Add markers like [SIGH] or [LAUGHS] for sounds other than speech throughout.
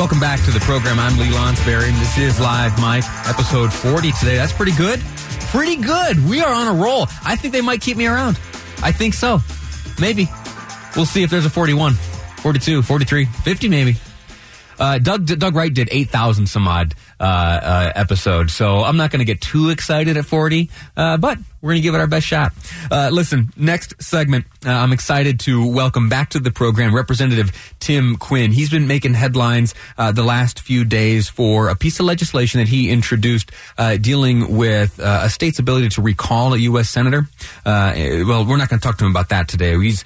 Welcome back to the program. I'm Lee Lonsberry, and this is Live Mic, episode 40 today. That's pretty good. Pretty good. We are on a roll. I think they might keep me around. I think so. Maybe. We'll see if there's a 41, 42, 43, 50 maybe. Uh, Doug Doug Wright did eight thousand some odd uh, uh, episodes, so I'm not going to get too excited at 40, uh, but we're going to give it our best shot. Uh, listen, next segment, uh, I'm excited to welcome back to the program Representative Tim Quinn. He's been making headlines uh, the last few days for a piece of legislation that he introduced uh, dealing with uh, a state's ability to recall a U.S. senator. Uh, well, we're not going to talk to him about that today. He's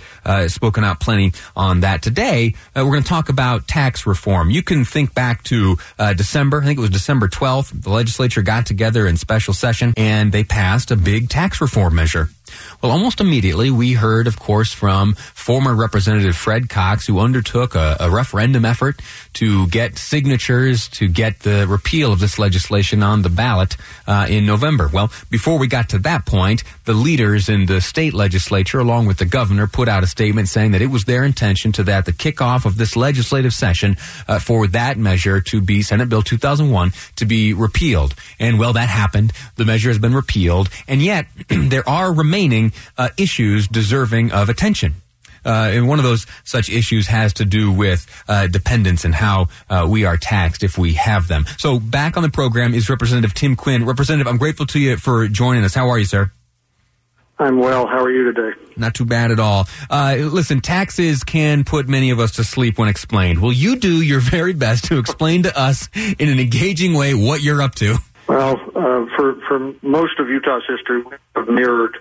spoken out plenty on that. Today, we're going to talk about tax reform. You can think back to December. I think it was December 12th. The legislature got together in special session and they passed a big tax tax reform measure. Well, almost immediately, we heard, of course, from former Representative Fred Cox, who undertook a, a, referendum effort to get signatures to get the repeal of this legislation on the ballot uh, in November. Well, before we got to that point, the leaders in the state legislature, along with the governor, put out a statement saying that it was their intention to that the kickoff of this legislative session uh, for that measure to be Senate Bill 2001 to be repealed. And well, that happened. The measure has been repealed, and yet [CLEARS THROAT] there are remaining uh, issues deserving of attention. Uh, and one of those such issues has to do with uh, dependents and how uh, we are taxed if we have them. So back on the program is Representative Tim Quinn. Representative, I'm grateful to you for joining us. How are you, sir? I'm well. How are you today? Not too bad at all. Uh, listen, taxes can put many of us to sleep when explained. Will you do your [LAUGHS] very best to explain to us in an engaging way what you're up to? Well, uh, for for most of Utah's history, we have mirrored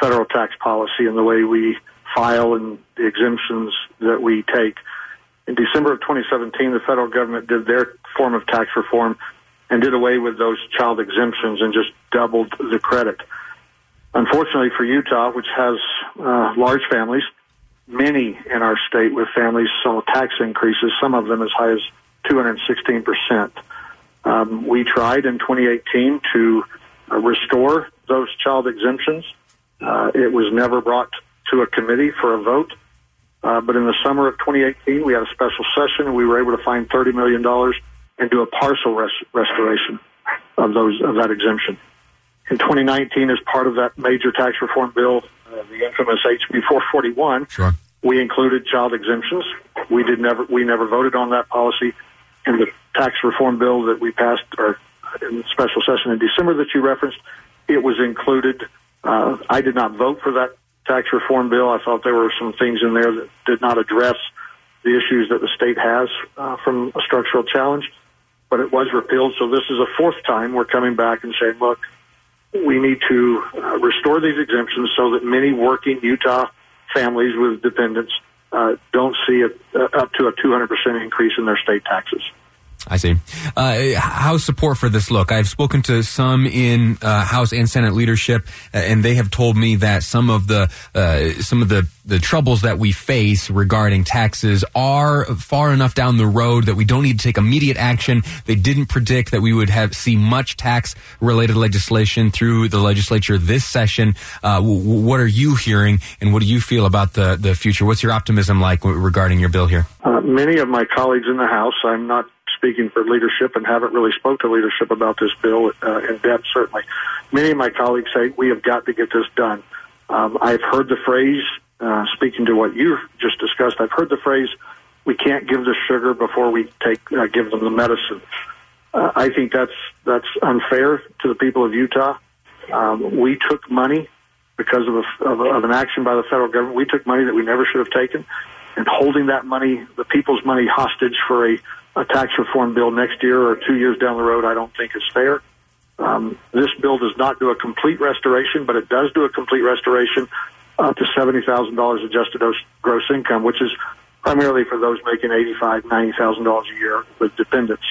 federal tax policy in the way we file and the exemptions that we take. In December of 2017, the federal government did their form of tax reform and did away with those child exemptions and just doubled the credit. Unfortunately for Utah, which has uh, large families, many in our state with families saw tax increases, some of them as high as 216 percent. Um, we tried in 2018 to uh, restore those child exemptions. Uh, it was never brought to a committee for a vote. Uh, but in the summer of 2018, we had a special session and we were able to find $30 million and do a partial res- restoration of those of that exemption. In 2019, as part of that major tax reform bill, uh, the infamous HB 441, sure. we included child exemptions. We did never we never voted on that policy in the tax reform bill that we passed or in the special session in December that you referenced. It was included uh, I did not vote for that tax reform bill. I thought there were some things in there that did not address the issues that the state has uh, from a structural challenge, but it was repealed. So this is a fourth time we're coming back and saying, look, we need to uh, restore these exemptions so that many working Utah families with dependents uh, don't see a, uh, up to a 200% increase in their state taxes. I see. Uh, how's support for this look? I've spoken to some in uh, House and Senate leadership, uh, and they have told me that some of the uh, some of the the troubles that we face regarding taxes are far enough down the road that we don't need to take immediate action. They didn't predict that we would have see much tax related legislation through the legislature this session. Uh, w- what are you hearing, and what do you feel about the the future? What's your optimism like regarding your bill here? Uh, many of my colleagues in the House, I'm not speaking for leadership and haven't really spoke to leadership about this bill uh, in depth. Certainly, many of my colleagues say we have got to get this done. Um, I've heard the phrase, uh, speaking to what you just discussed. I've heard the phrase we can't give the sugar before we take uh, give them the medicine. Uh, I think that's that's unfair to the people of Utah. Um, we took money because of, a, of, a, of an action by the federal government. We took money that we never should have taken, and holding that money, the people's money, hostage for a, a tax reform bill next year or two years down the road, I don't think is fair. Um, this bill does not do a complete restoration, but it does do a complete restoration up to $70,000 adjusted gross income, which is primarily for those making $85,000, $90,000 a year with dependents.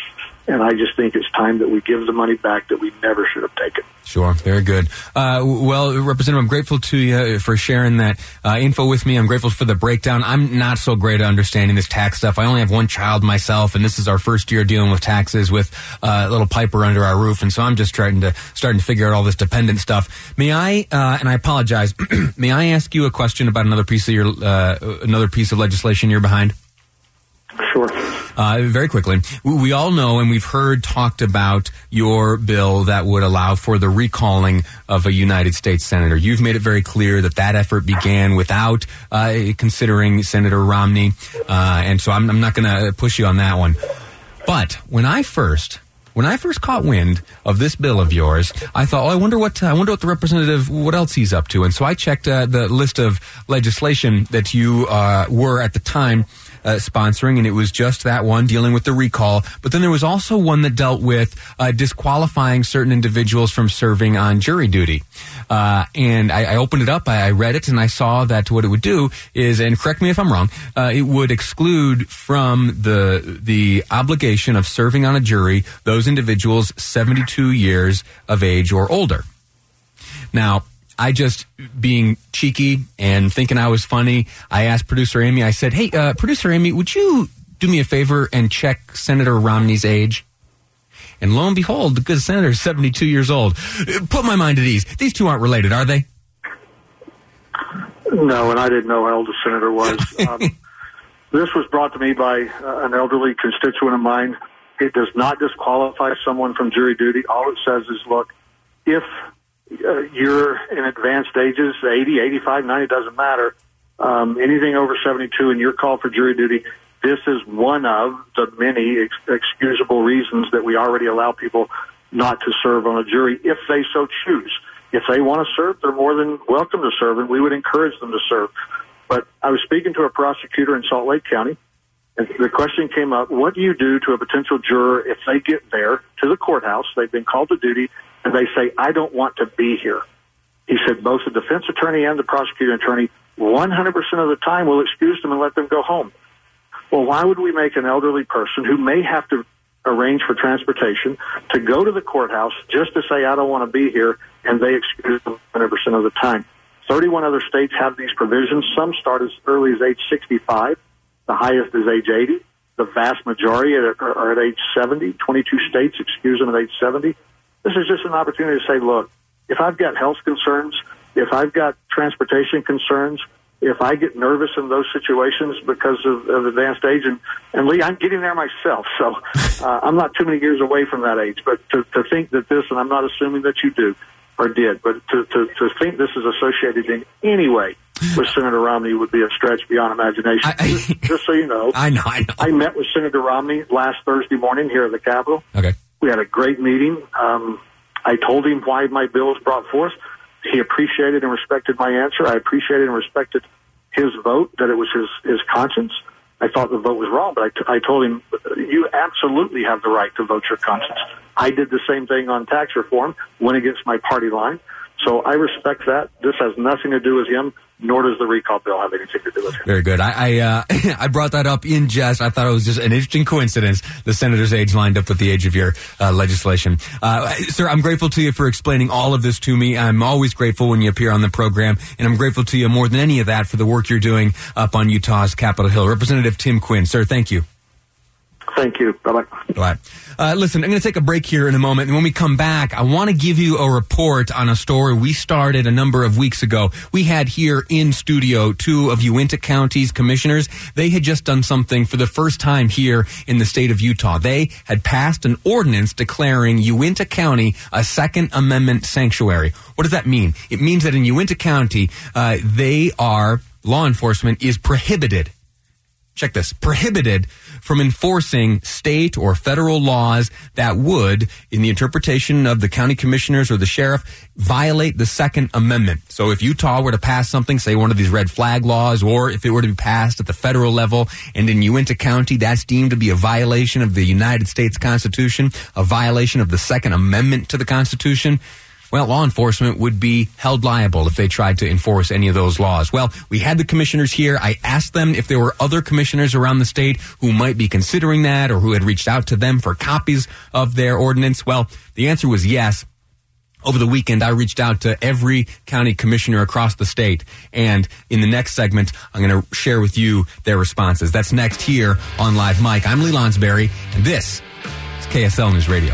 And I just think it's time that we give the money back that we never should have taken. Sure, very good. Uh, well, Representative, I'm grateful to you for sharing that uh, info with me. I'm grateful for the breakdown. I'm not so great at understanding this tax stuff. I only have one child myself, and this is our first year dealing with taxes with uh, a little piper under our roof, and so I'm just trying to starting to figure out all this dependent stuff. May I? Uh, and I apologize. [CLEARS THROAT] may I ask you a question about another piece of your uh, another piece of legislation you're behind? Sure. Uh, very quickly, we all know and we've heard talked about your bill that would allow for the recalling of a United States senator. You've made it very clear that that effort began without uh, considering Senator Romney, uh, and so I'm, I'm not going to push you on that one. But when I first when I first caught wind of this bill of yours, I thought, oh, I wonder what I wonder what the representative, what else he's up to. And so I checked uh, the list of legislation that you uh, were at the time uh, sponsoring, and it was just that one dealing with the recall. But then there was also one that dealt with uh, disqualifying certain individuals from serving on jury duty. Uh, and I, I, opened it up, I, I, read it, and I saw that what it would do is, and correct me if I'm wrong, uh, it would exclude from the the obligation of serving on a jury those individuals 72 years of age or older. Now, I just being cheeky and thinking I was funny, I asked producer Amy, I said, Hey, uh, producer Amy, would you do me a favor and check Senator Romney's age? And lo and behold, the good senator is 72 years old. Put my mind at ease. These two aren't related, are they? No, and I didn't know how old the senator was. [LAUGHS] Um, this was brought to me by uh, an elderly constituent of mine. It does not disqualify someone from jury duty. All it says is, look, if uh, you're in advanced stages, 80, 85, 90, doesn't matter. Um, anything over 72 and you're called for jury duty, this is one of the many ex- excusable reasons that we already allow people not to serve on a jury if they so choose. If they want to serve, they're more than welcome to serve, and we would encourage them to serve. But I was speaking to a prosecutor in Salt Lake County, and the question came up, what do you do to a potential juror if they get there to the courthouse, they've been called to duty, and they say, I don't want to be here. He said both the defense attorney and the prosecuting attorney 100% of the time will excuse them and let them go home. Well, why would we make an elderly person who may have to arrange for transportation to go to the courthouse just to say, I don't want to be here, and they excuse them 100% of the time? 31 other states have these provisions. Some start as early as age 65. The highest is age 80. The vast majority are, are at age 70. 22 states excuse them at age 70. This is just an opportunity to say, look, if I've got health concerns, if I've got transportation concerns, if I get nervous in those situations because of, of advanced age, and, and Lee, I'm getting there myself, so uh, I'm not too many years away from that age. But to, to think that this, and I'm not assuming that you do or did, but to, to, to think this is associated in any way with Senator Romney would be a stretch beyond imagination. I, I, just, just so you know, [LAUGHS] I know, I know. I met with Senator Romney last Thursday morning here at the Capitol. Okay. We had a great meeting. Um, I told him why my bill was brought forth. He appreciated and respected my answer. I appreciated and respected his vote, that it was his, his conscience. I thought the vote was wrong, but I, t- I told him, you absolutely have the right to vote your conscience. I did the same thing on tax reform, went against my party line. So I respect that. This has nothing to do with him nor does the recall bill have anything to do with it. Very good. I I, uh, [LAUGHS] I, brought that up in jest. I thought it was just an interesting coincidence. The senator's age lined up with the age of your uh, legislation. Uh, sir, I'm grateful to you for explaining all of this to me. I'm always grateful when you appear on the program, and I'm grateful to you more than any of that for the work you're doing up on Utah's Capitol Hill. Representative Tim Quinn, sir, thank you. Thank you. Bye bye. Bye. Uh, listen, I'm going to take a break here in a moment. And when we come back, I want to give you a report on a story we started a number of weeks ago. We had here in studio two of Uintah County's commissioners. They had just done something for the first time here in the state of Utah. They had passed an ordinance declaring Uintah County a Second Amendment sanctuary. What does that mean? It means that in Uintah County, uh, they are, law enforcement is prohibited check this, prohibited from enforcing state or federal laws that would, in the interpretation of the county commissioners or the sheriff, violate the Second Amendment. So if Utah were to pass something, say one of these red flag laws, or if it were to be passed at the federal level and in Uintah County, that's deemed to be a violation of the United States Constitution, a violation of the Second Amendment to the Constitution well, law enforcement would be held liable if they tried to enforce any of those laws. Well, we had the commissioners here. I asked them if there were other commissioners around the state who might be considering that or who had reached out to them for copies of their ordinance. Well, the answer was yes. Over the weekend, I reached out to every county commissioner across the state. And in the next segment, I'm going to share with you their responses. That's next here on Live Mic. I'm Lee Lonsberry, and this is KSL News Radio.